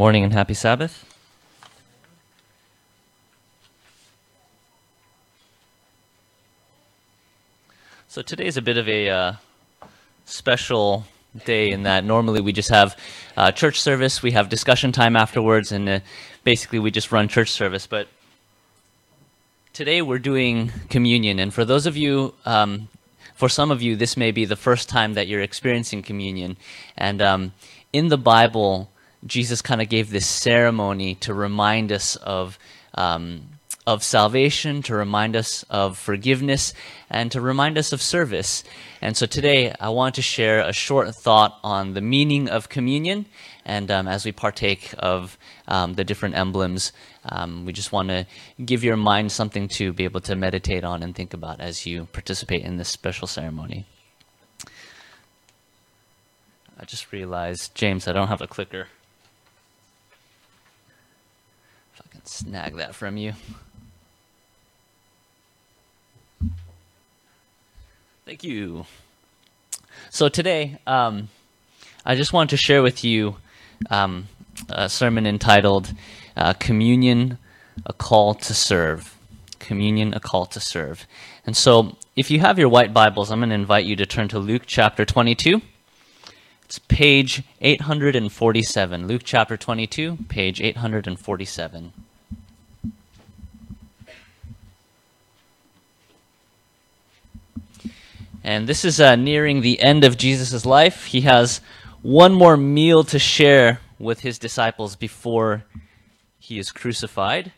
Morning and happy Sabbath. So today is a bit of a uh, special day in that normally we just have uh, church service, we have discussion time afterwards, and uh, basically we just run church service. But today we're doing communion, and for those of you, um, for some of you, this may be the first time that you're experiencing communion. And um, in the Bible, Jesus kind of gave this ceremony to remind us of. Um, of salvation, to remind us of forgiveness, and to remind us of service. And so today I want to share a short thought on the meaning of communion. And um, as we partake of um, the different emblems, um, we just want to give your mind something to be able to meditate on and think about as you participate in this special ceremony. I just realized, James, I don't have a clicker. If I can snag that from you. Thank you. So today, um, I just wanted to share with you um, a sermon entitled uh, Communion, a Call to Serve. Communion, a Call to Serve. And so, if you have your white Bibles, I'm going to invite you to turn to Luke chapter 22. It's page 847. Luke chapter 22, page 847. And this is uh, nearing the end of Jesus' life. He has one more meal to share with his disciples before he is crucified.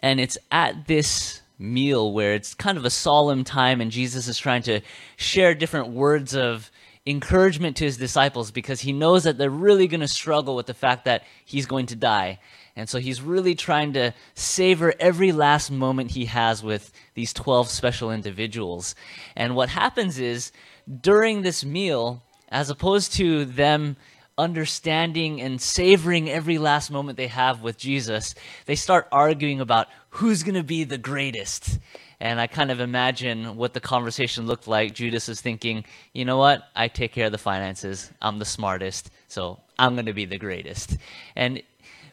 And it's at this meal where it's kind of a solemn time, and Jesus is trying to share different words of encouragement to his disciples because he knows that they're really going to struggle with the fact that he's going to die. And so he's really trying to savor every last moment he has with these 12 special individuals. And what happens is during this meal, as opposed to them understanding and savoring every last moment they have with Jesus, they start arguing about who's going to be the greatest. And I kind of imagine what the conversation looked like. Judas is thinking, you know what? I take care of the finances. I'm the smartest. So I'm going to be the greatest. And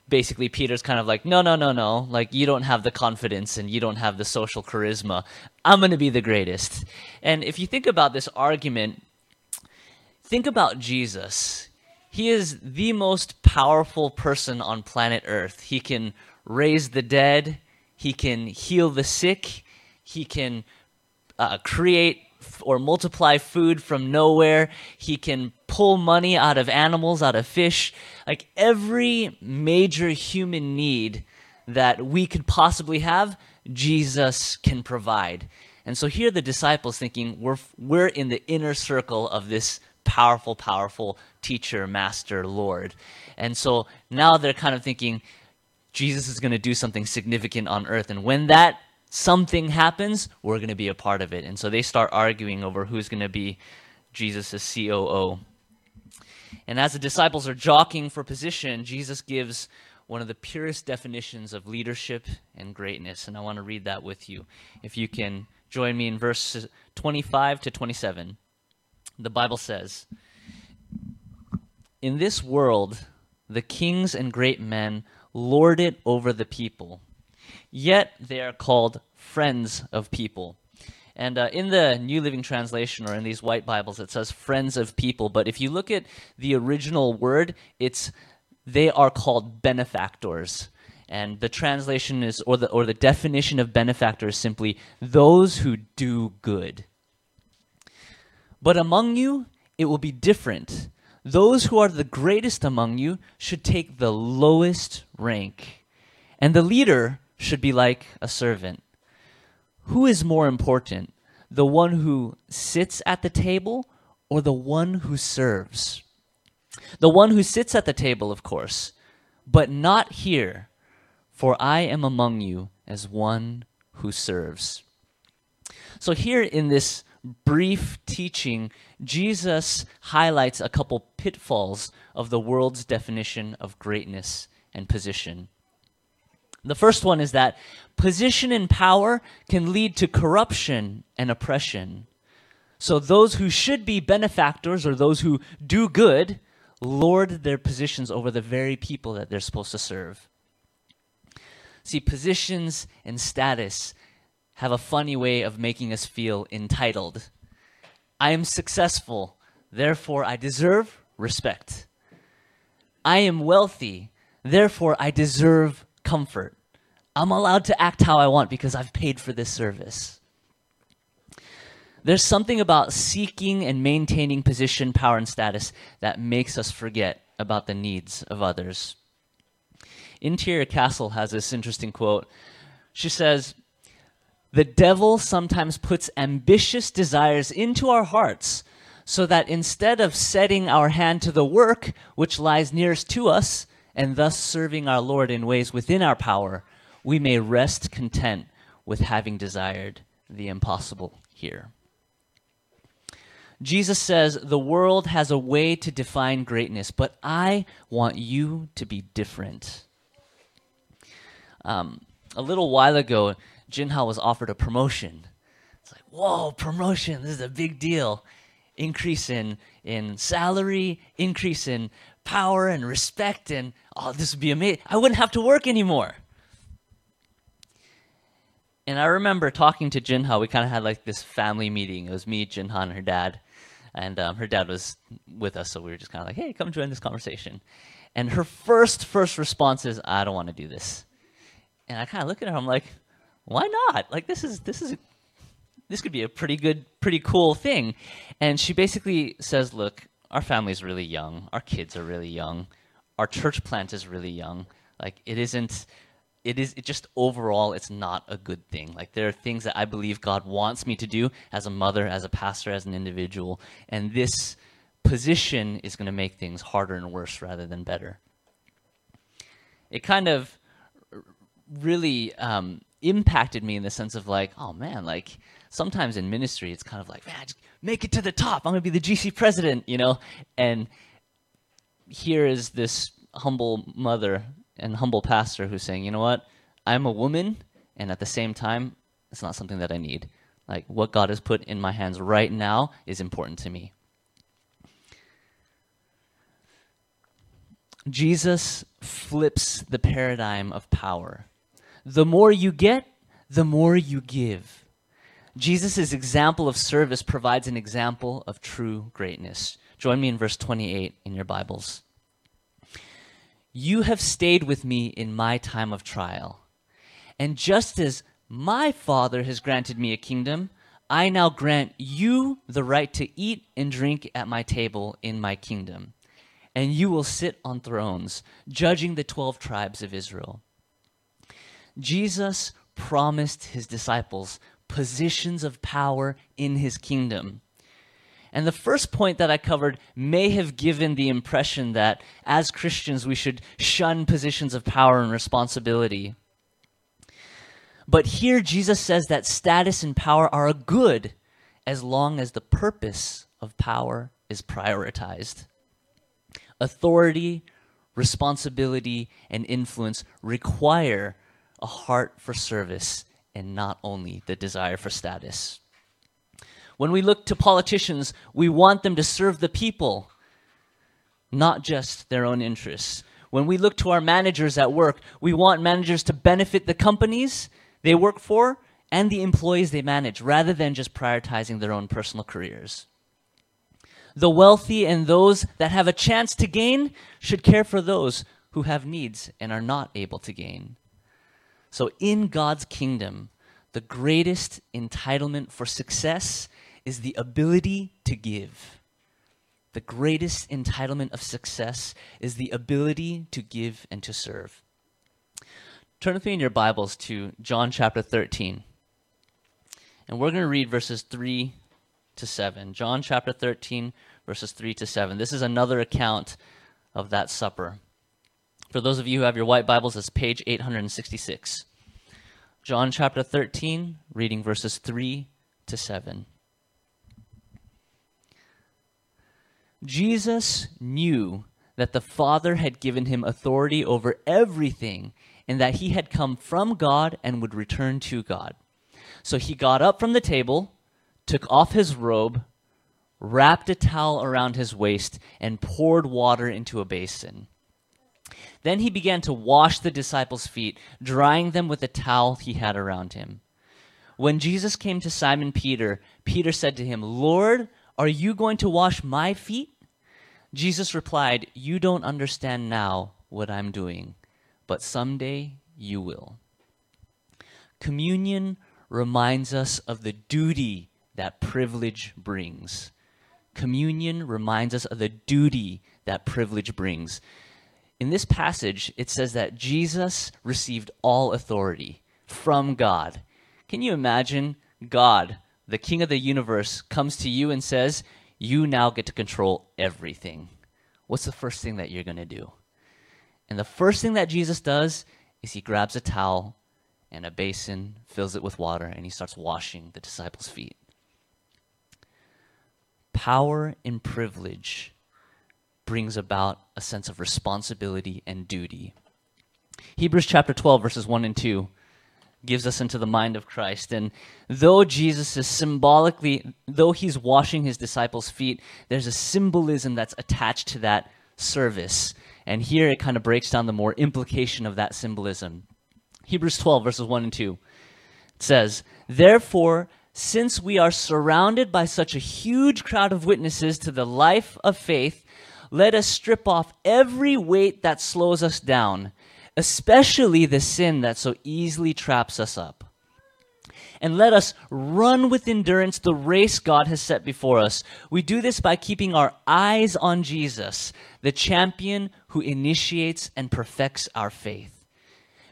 basically Peter's kind of like, no, no, no, no. Like, you don't have the confidence and you don't have the social charisma. I'm going to be the greatest. And if you think about this argument, think about Jesus. He is the most powerful person on planet Earth. He can raise the dead, he can heal the sick, he can uh, create or multiply food from nowhere. He can pull money out of animals, out of fish. Like every major human need that we could possibly have, Jesus can provide. And so here the disciples thinking we're we're in the inner circle of this powerful powerful teacher, master, lord. And so now they're kind of thinking Jesus is going to do something significant on earth and when that something happens, we're going to be a part of it. And so they start arguing over who's going to be Jesus' COO. And as the disciples are jockeying for position, Jesus gives one of the purest definitions of leadership and greatness. And I want to read that with you. If you can join me in verse 25 to 27. The Bible says, In this world, the kings and great men lord it over the people yet they are called friends of people. And uh, in the New Living Translation or in these white Bibles, it says friends of people. But if you look at the original word, it's they are called benefactors. And the translation is, or the, or the definition of benefactor is simply those who do good. But among you, it will be different. Those who are the greatest among you should take the lowest rank. And the leader should be like a servant. Who is more important, the one who sits at the table or the one who serves? The one who sits at the table, of course, but not here, for I am among you as one who serves. So, here in this brief teaching, Jesus highlights a couple pitfalls of the world's definition of greatness and position. The first one is that position and power can lead to corruption and oppression. So those who should be benefactors or those who do good lord their positions over the very people that they're supposed to serve. See, positions and status have a funny way of making us feel entitled. I am successful, therefore I deserve respect. I am wealthy, therefore I deserve comfort. I'm allowed to act how I want because I've paid for this service. There's something about seeking and maintaining position, power, and status that makes us forget about the needs of others. Interior Castle has this interesting quote. She says, The devil sometimes puts ambitious desires into our hearts so that instead of setting our hand to the work which lies nearest to us, and thus serving our Lord in ways within our power, we may rest content with having desired the impossible here. Jesus says, The world has a way to define greatness, but I want you to be different. Um, a little while ago, Jinhao was offered a promotion. It's like, whoa, promotion, this is a big deal. Increase in, in salary, increase in power and respect, and oh, this would be amazing. I wouldn't have to work anymore. And I remember talking to Jinha. We kind of had like this family meeting. It was me, Jinha, and her dad. And um, her dad was with us, so we were just kind of like, hey, come join this conversation. And her first, first response is, I don't want to do this. And I kind of look at her, I'm like, why not? Like, this is, this is, this could be a pretty good, pretty cool thing. And she basically says, look, our family is really young. Our kids are really young. Our church plant is really young. Like, it isn't, it is it just overall it's not a good thing like there are things that i believe god wants me to do as a mother as a pastor as an individual and this position is going to make things harder and worse rather than better it kind of really um, impacted me in the sense of like oh man like sometimes in ministry it's kind of like man just make it to the top i'm going to be the gc president you know and here is this humble mother and humble pastor who's saying, you know what, I'm a woman, and at the same time, it's not something that I need. Like what God has put in my hands right now is important to me. Jesus flips the paradigm of power. The more you get, the more you give. Jesus' example of service provides an example of true greatness. Join me in verse 28 in your Bibles. You have stayed with me in my time of trial. And just as my Father has granted me a kingdom, I now grant you the right to eat and drink at my table in my kingdom. And you will sit on thrones, judging the 12 tribes of Israel. Jesus promised his disciples positions of power in his kingdom. And the first point that I covered may have given the impression that as Christians we should shun positions of power and responsibility. But here Jesus says that status and power are a good as long as the purpose of power is prioritized. Authority, responsibility, and influence require a heart for service and not only the desire for status. When we look to politicians, we want them to serve the people, not just their own interests. When we look to our managers at work, we want managers to benefit the companies they work for and the employees they manage, rather than just prioritizing their own personal careers. The wealthy and those that have a chance to gain should care for those who have needs and are not able to gain. So, in God's kingdom, the greatest entitlement for success is the ability to give. The greatest entitlement of success is the ability to give and to serve. Turn with me in your Bibles to John chapter 13. And we're going to read verses 3 to 7. John chapter 13, verses 3 to 7. This is another account of that supper. For those of you who have your white Bibles, it's page 866. John chapter 13, reading verses 3 to 7. Jesus knew that the Father had given him authority over everything and that he had come from God and would return to God. So he got up from the table, took off his robe, wrapped a towel around his waist, and poured water into a basin. Then he began to wash the disciples' feet, drying them with the towel he had around him. When Jesus came to Simon Peter, Peter said to him, Lord, are you going to wash my feet? Jesus replied, You don't understand now what I'm doing, but someday you will. Communion reminds us of the duty that privilege brings. Communion reminds us of the duty that privilege brings. In this passage, it says that Jesus received all authority from God. Can you imagine God, the King of the universe, comes to you and says, You now get to control everything? What's the first thing that you're going to do? And the first thing that Jesus does is he grabs a towel and a basin, fills it with water, and he starts washing the disciples' feet. Power and privilege brings about a sense of responsibility and duty. Hebrews chapter 12, verses 1 and 2 gives us into the mind of Christ. And though Jesus is symbolically, though he's washing his disciples' feet, there's a symbolism that's attached to that service. And here it kind of breaks down the more implication of that symbolism. Hebrews 12, verses 1 and 2. It says, Therefore, since we are surrounded by such a huge crowd of witnesses to the life of faith, let us strip off every weight that slows us down especially the sin that so easily traps us up. And let us run with endurance the race God has set before us. We do this by keeping our eyes on Jesus, the champion who initiates and perfects our faith.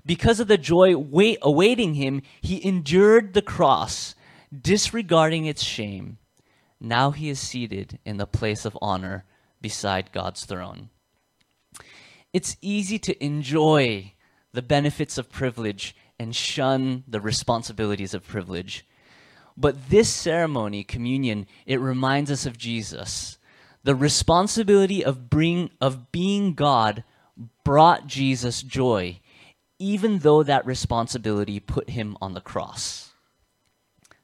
Because of the joy wait, awaiting him, he endured the cross, disregarding its shame. Now he is seated in the place of honor beside God's throne. It's easy to enjoy the benefits of privilege and shun the responsibilities of privilege. But this ceremony, communion, it reminds us of Jesus. The responsibility of, bring, of being God brought Jesus joy, even though that responsibility put him on the cross.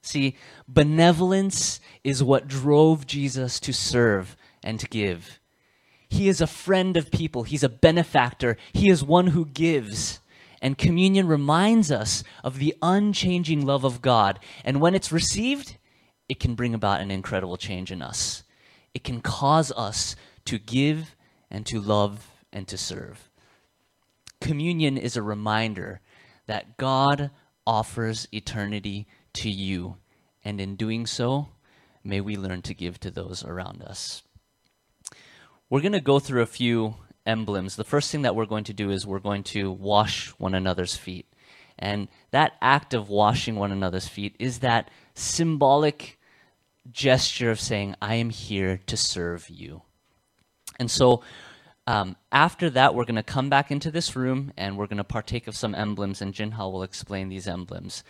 See, benevolence is what drove Jesus to serve and to give. He is a friend of people. He's a benefactor. He is one who gives. And communion reminds us of the unchanging love of God. And when it's received, it can bring about an incredible change in us. It can cause us to give and to love and to serve. Communion is a reminder that God offers eternity to you. And in doing so, may we learn to give to those around us. We're going to go through a few emblems. The first thing that we're going to do is we're going to wash one another's feet. And that act of washing one another's feet is that symbolic gesture of saying, I am here to serve you. And so um, after that, we're going to come back into this room and we're going to partake of some emblems, and Jinhao will explain these emblems.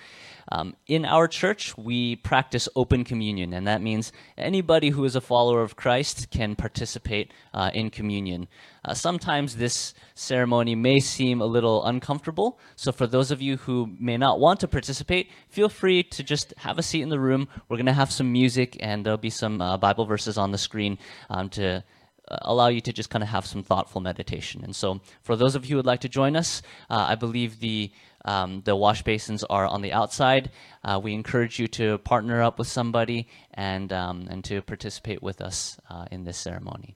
Um, in our church, we practice open communion, and that means anybody who is a follower of Christ can participate uh, in communion. Uh, sometimes this ceremony may seem a little uncomfortable, so for those of you who may not want to participate, feel free to just have a seat in the room. We're going to have some music, and there'll be some uh, Bible verses on the screen um, to allow you to just kind of have some thoughtful meditation. And so, for those of you who would like to join us, uh, I believe the um, the wash basins are on the outside. Uh, we encourage you to partner up with somebody and um, and to participate with us uh, in this ceremony.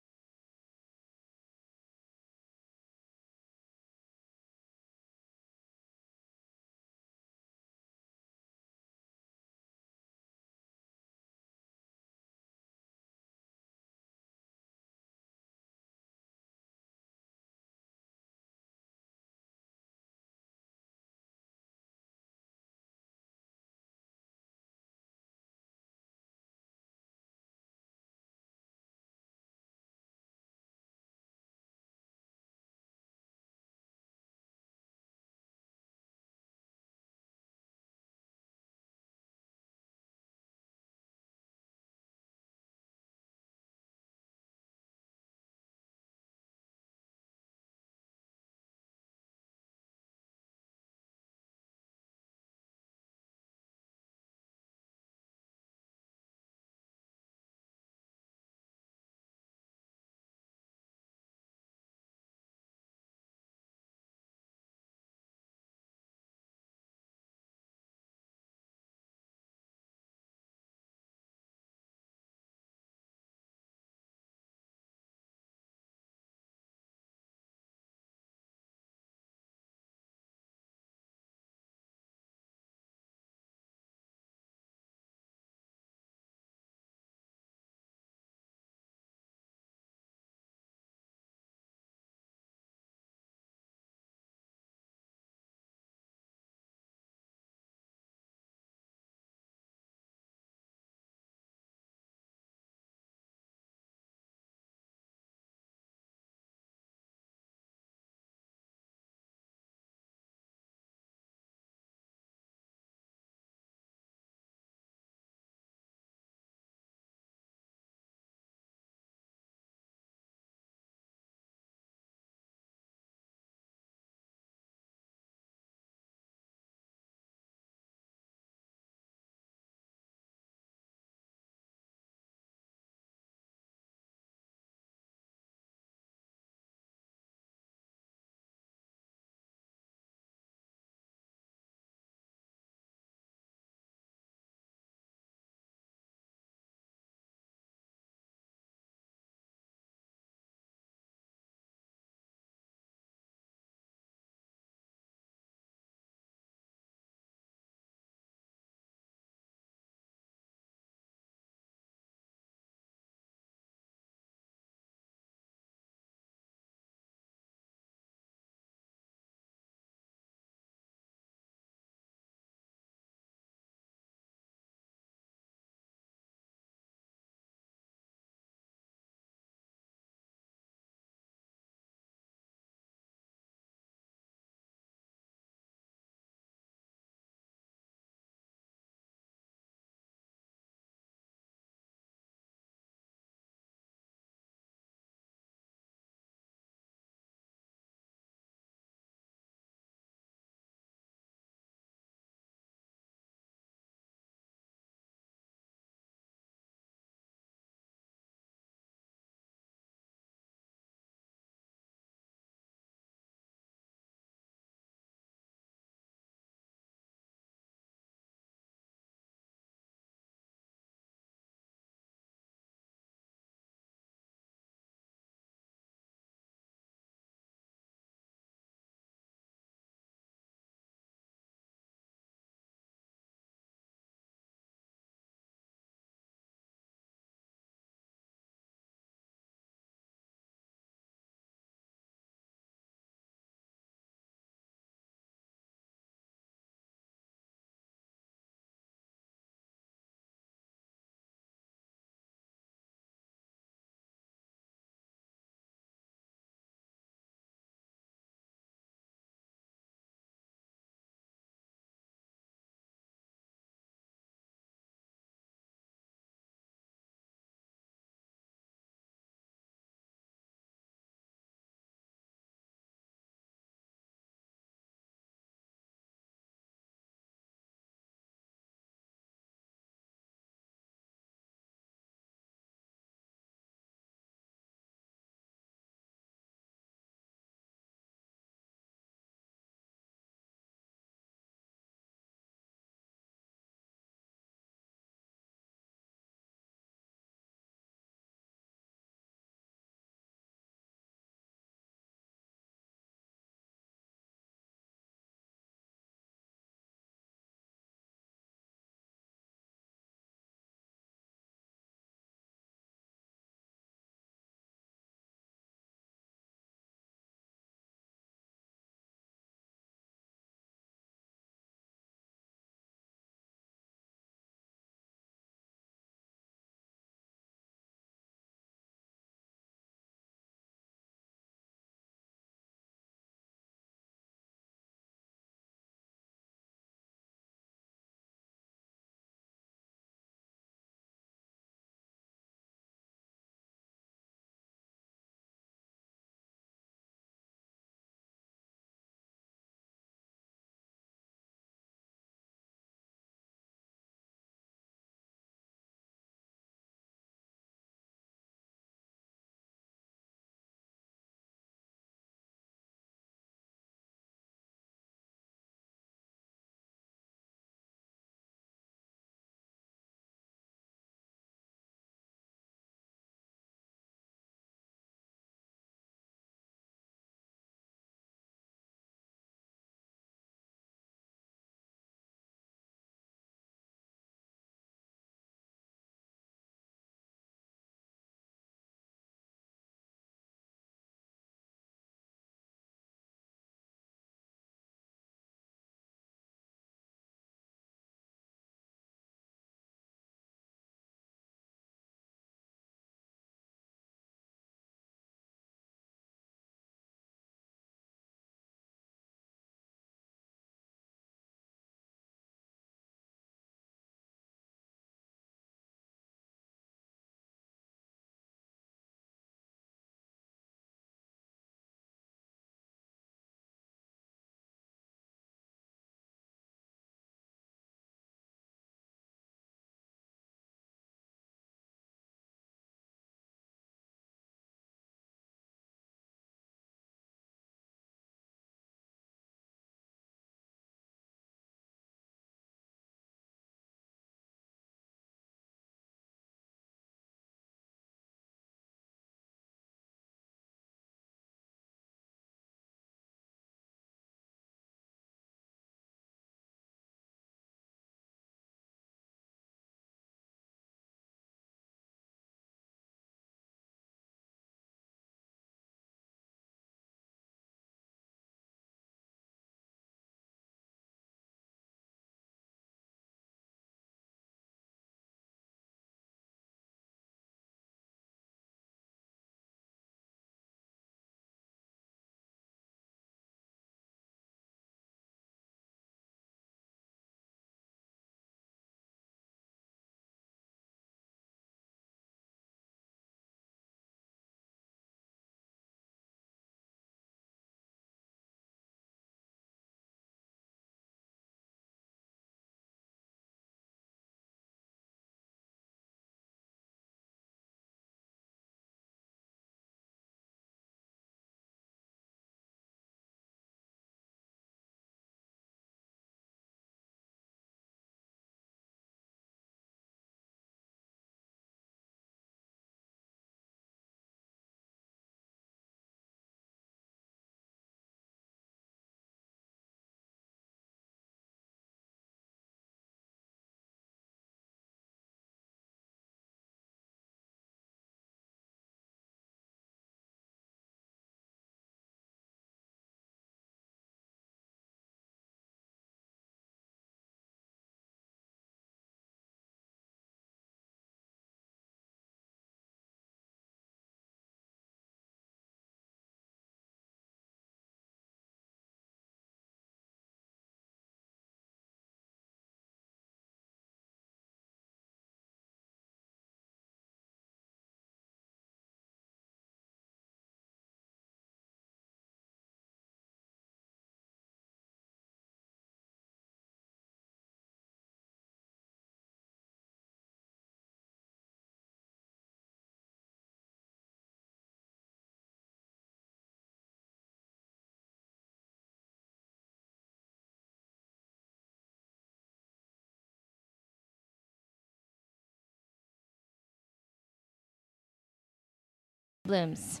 Limbs.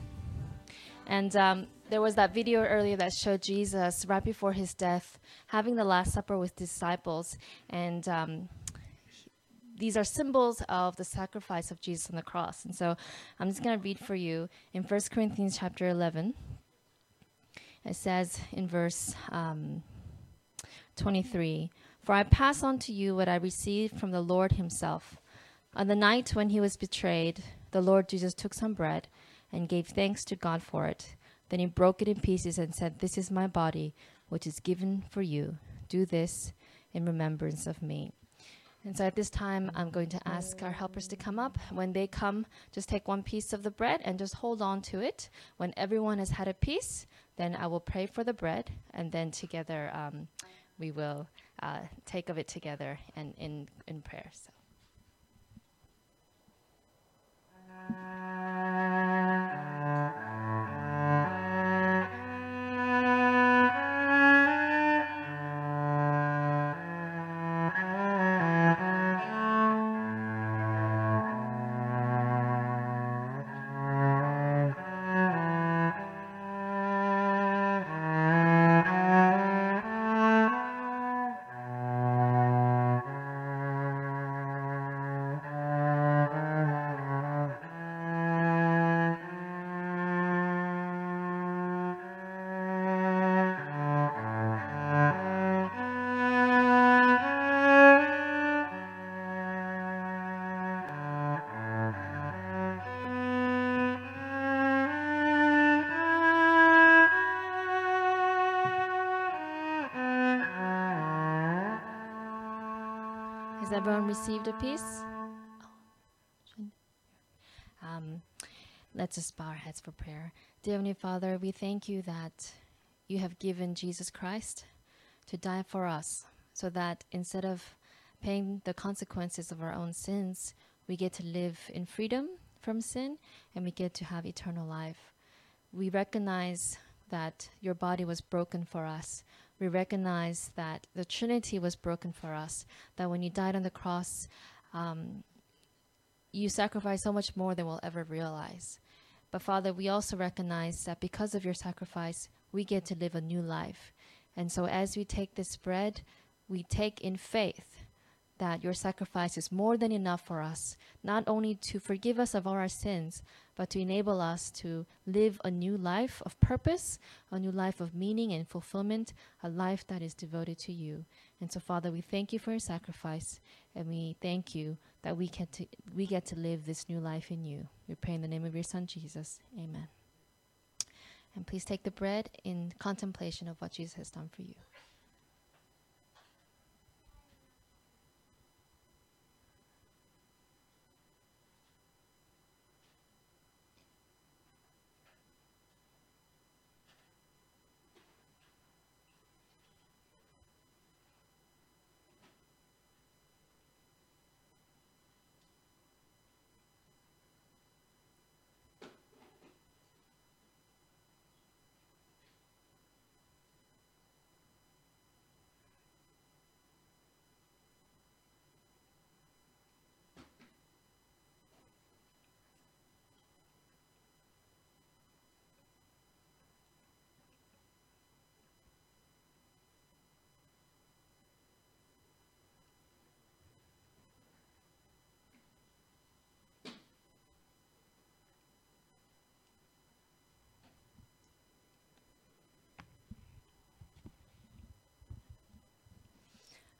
And um, there was that video earlier that showed Jesus right before his death having the Last Supper with disciples. And um, these are symbols of the sacrifice of Jesus on the cross. And so I'm just going to read for you in 1 Corinthians chapter 11. It says in verse um, 23 For I pass on to you what I received from the Lord himself. On the night when he was betrayed, the Lord Jesus took some bread and gave thanks to God for it. Then he broke it in pieces and said, This is my body, which is given for you. Do this in remembrance of me. And so at this time, I'm going to ask our helpers to come up. When they come, just take one piece of the bread and just hold on to it. When everyone has had a piece, then I will pray for the bread, and then together um, we will uh, take of it together and in, in prayer. So. Everyone received a piece? Um, let's just bow our heads for prayer. Dear Heavenly Father, we thank you that you have given Jesus Christ to die for us so that instead of paying the consequences of our own sins, we get to live in freedom from sin and we get to have eternal life. We recognize that your body was broken for us. We recognize that the Trinity was broken for us, that when you died on the cross, um, you sacrificed so much more than we'll ever realize. But Father, we also recognize that because of your sacrifice, we get to live a new life. And so as we take this bread, we take in faith that your sacrifice is more than enough for us, not only to forgive us of all our sins, but to enable us to live a new life of purpose, a new life of meaning and fulfillment, a life that is devoted to you. And so, Father, we thank you for your sacrifice, and we thank you that we get to, we get to live this new life in you. We pray in the name of your Son, Jesus. Amen. And please take the bread in contemplation of what Jesus has done for you.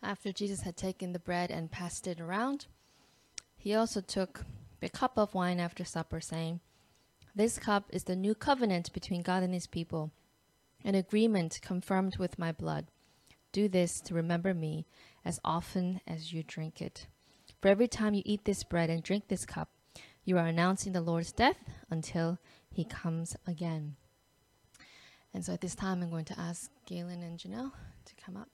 After Jesus had taken the bread and passed it around, he also took a cup of wine after supper, saying, This cup is the new covenant between God and his people, an agreement confirmed with my blood. Do this to remember me as often as you drink it. For every time you eat this bread and drink this cup, you are announcing the Lord's death until he comes again. And so at this time, I'm going to ask Galen and Janelle to come up.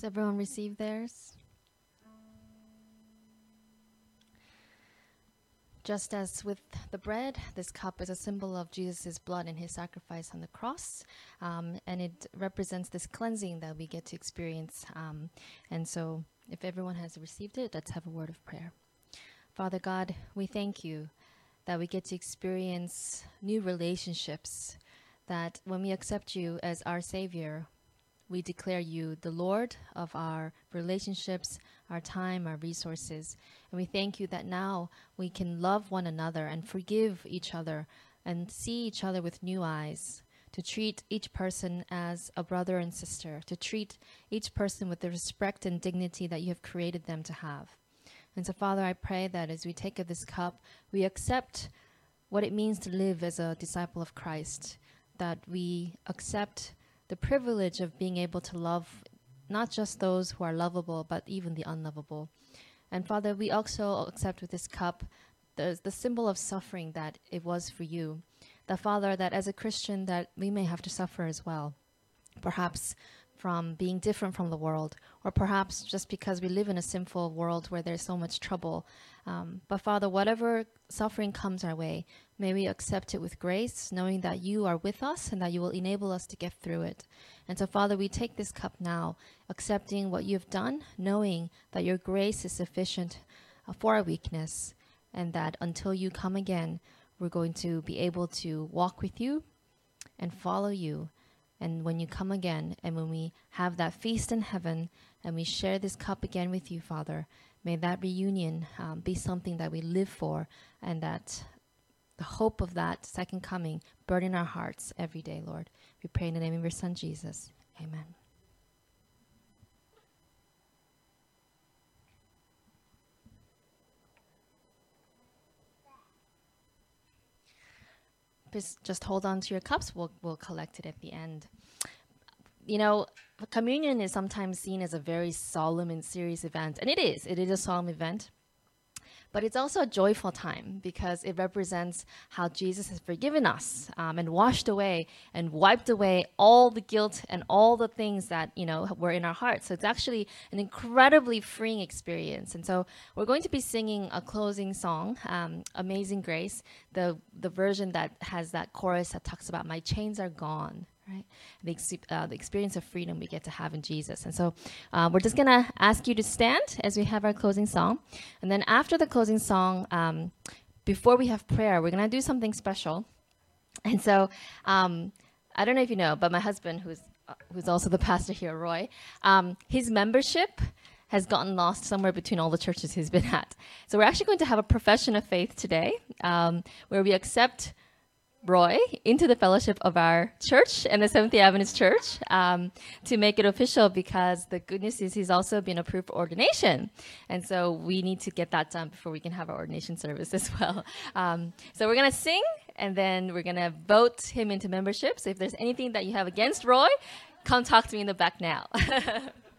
Has everyone received theirs? Just as with the bread, this cup is a symbol of Jesus' blood and his sacrifice on the cross. Um, and it represents this cleansing that we get to experience. Um, and so, if everyone has received it, let's have a word of prayer. Father God, we thank you that we get to experience new relationships. That when we accept you as our Savior, we declare you the Lord of our relationships, our time, our resources. And we thank you that now we can love one another and forgive each other and see each other with new eyes, to treat each person as a brother and sister, to treat each person with the respect and dignity that you have created them to have. And so, Father, I pray that as we take of this cup, we accept what it means to live as a disciple of Christ, that we accept the privilege of being able to love not just those who are lovable, but even the unlovable. And Father, we also accept with this cup the, the symbol of suffering that it was for you. The Father, that as a Christian, that we may have to suffer as well. Perhaps from being different from the world, or perhaps just because we live in a sinful world where there's so much trouble. Um, but Father, whatever suffering comes our way, may we accept it with grace, knowing that you are with us and that you will enable us to get through it. And so, Father, we take this cup now, accepting what you have done, knowing that your grace is sufficient uh, for our weakness, and that until you come again, we're going to be able to walk with you and follow you and when you come again, and when we have that feast in heaven, and we share this cup again with you, Father, may that reunion um, be something that we live for, and that the hope of that second coming burn in our hearts every day, Lord. We pray in the name of your Son, Jesus. Amen. Just, hold on to your cups. We'll, we'll collect it at the end. You know, communion is sometimes seen as a very solemn and serious event, and it is. It is a solemn event. But it's also a joyful time because it represents how Jesus has forgiven us um, and washed away and wiped away all the guilt and all the things that you know were in our hearts. So it's actually an incredibly freeing experience. And so we're going to be singing a closing song, um, "Amazing Grace," the the version that has that chorus that talks about "My chains are gone." Right? The, uh, the experience of freedom we get to have in Jesus. And so uh, we're just going to ask you to stand as we have our closing song. And then after the closing song, um, before we have prayer, we're going to do something special. And so um, I don't know if you know, but my husband, who's, uh, who's also the pastor here, Roy, um, his membership has gotten lost somewhere between all the churches he's been at. So we're actually going to have a profession of faith today um, where we accept Roy into the fellowship of our church and the Seventh Adventist Church um, to make it official because the good news is he's also been approved for ordination. And so we need to get that done before we can have our ordination service as well. Um, so we're going to sing and then we're going to vote him into membership. So if there's anything that you have against Roy, come talk to me in the back now.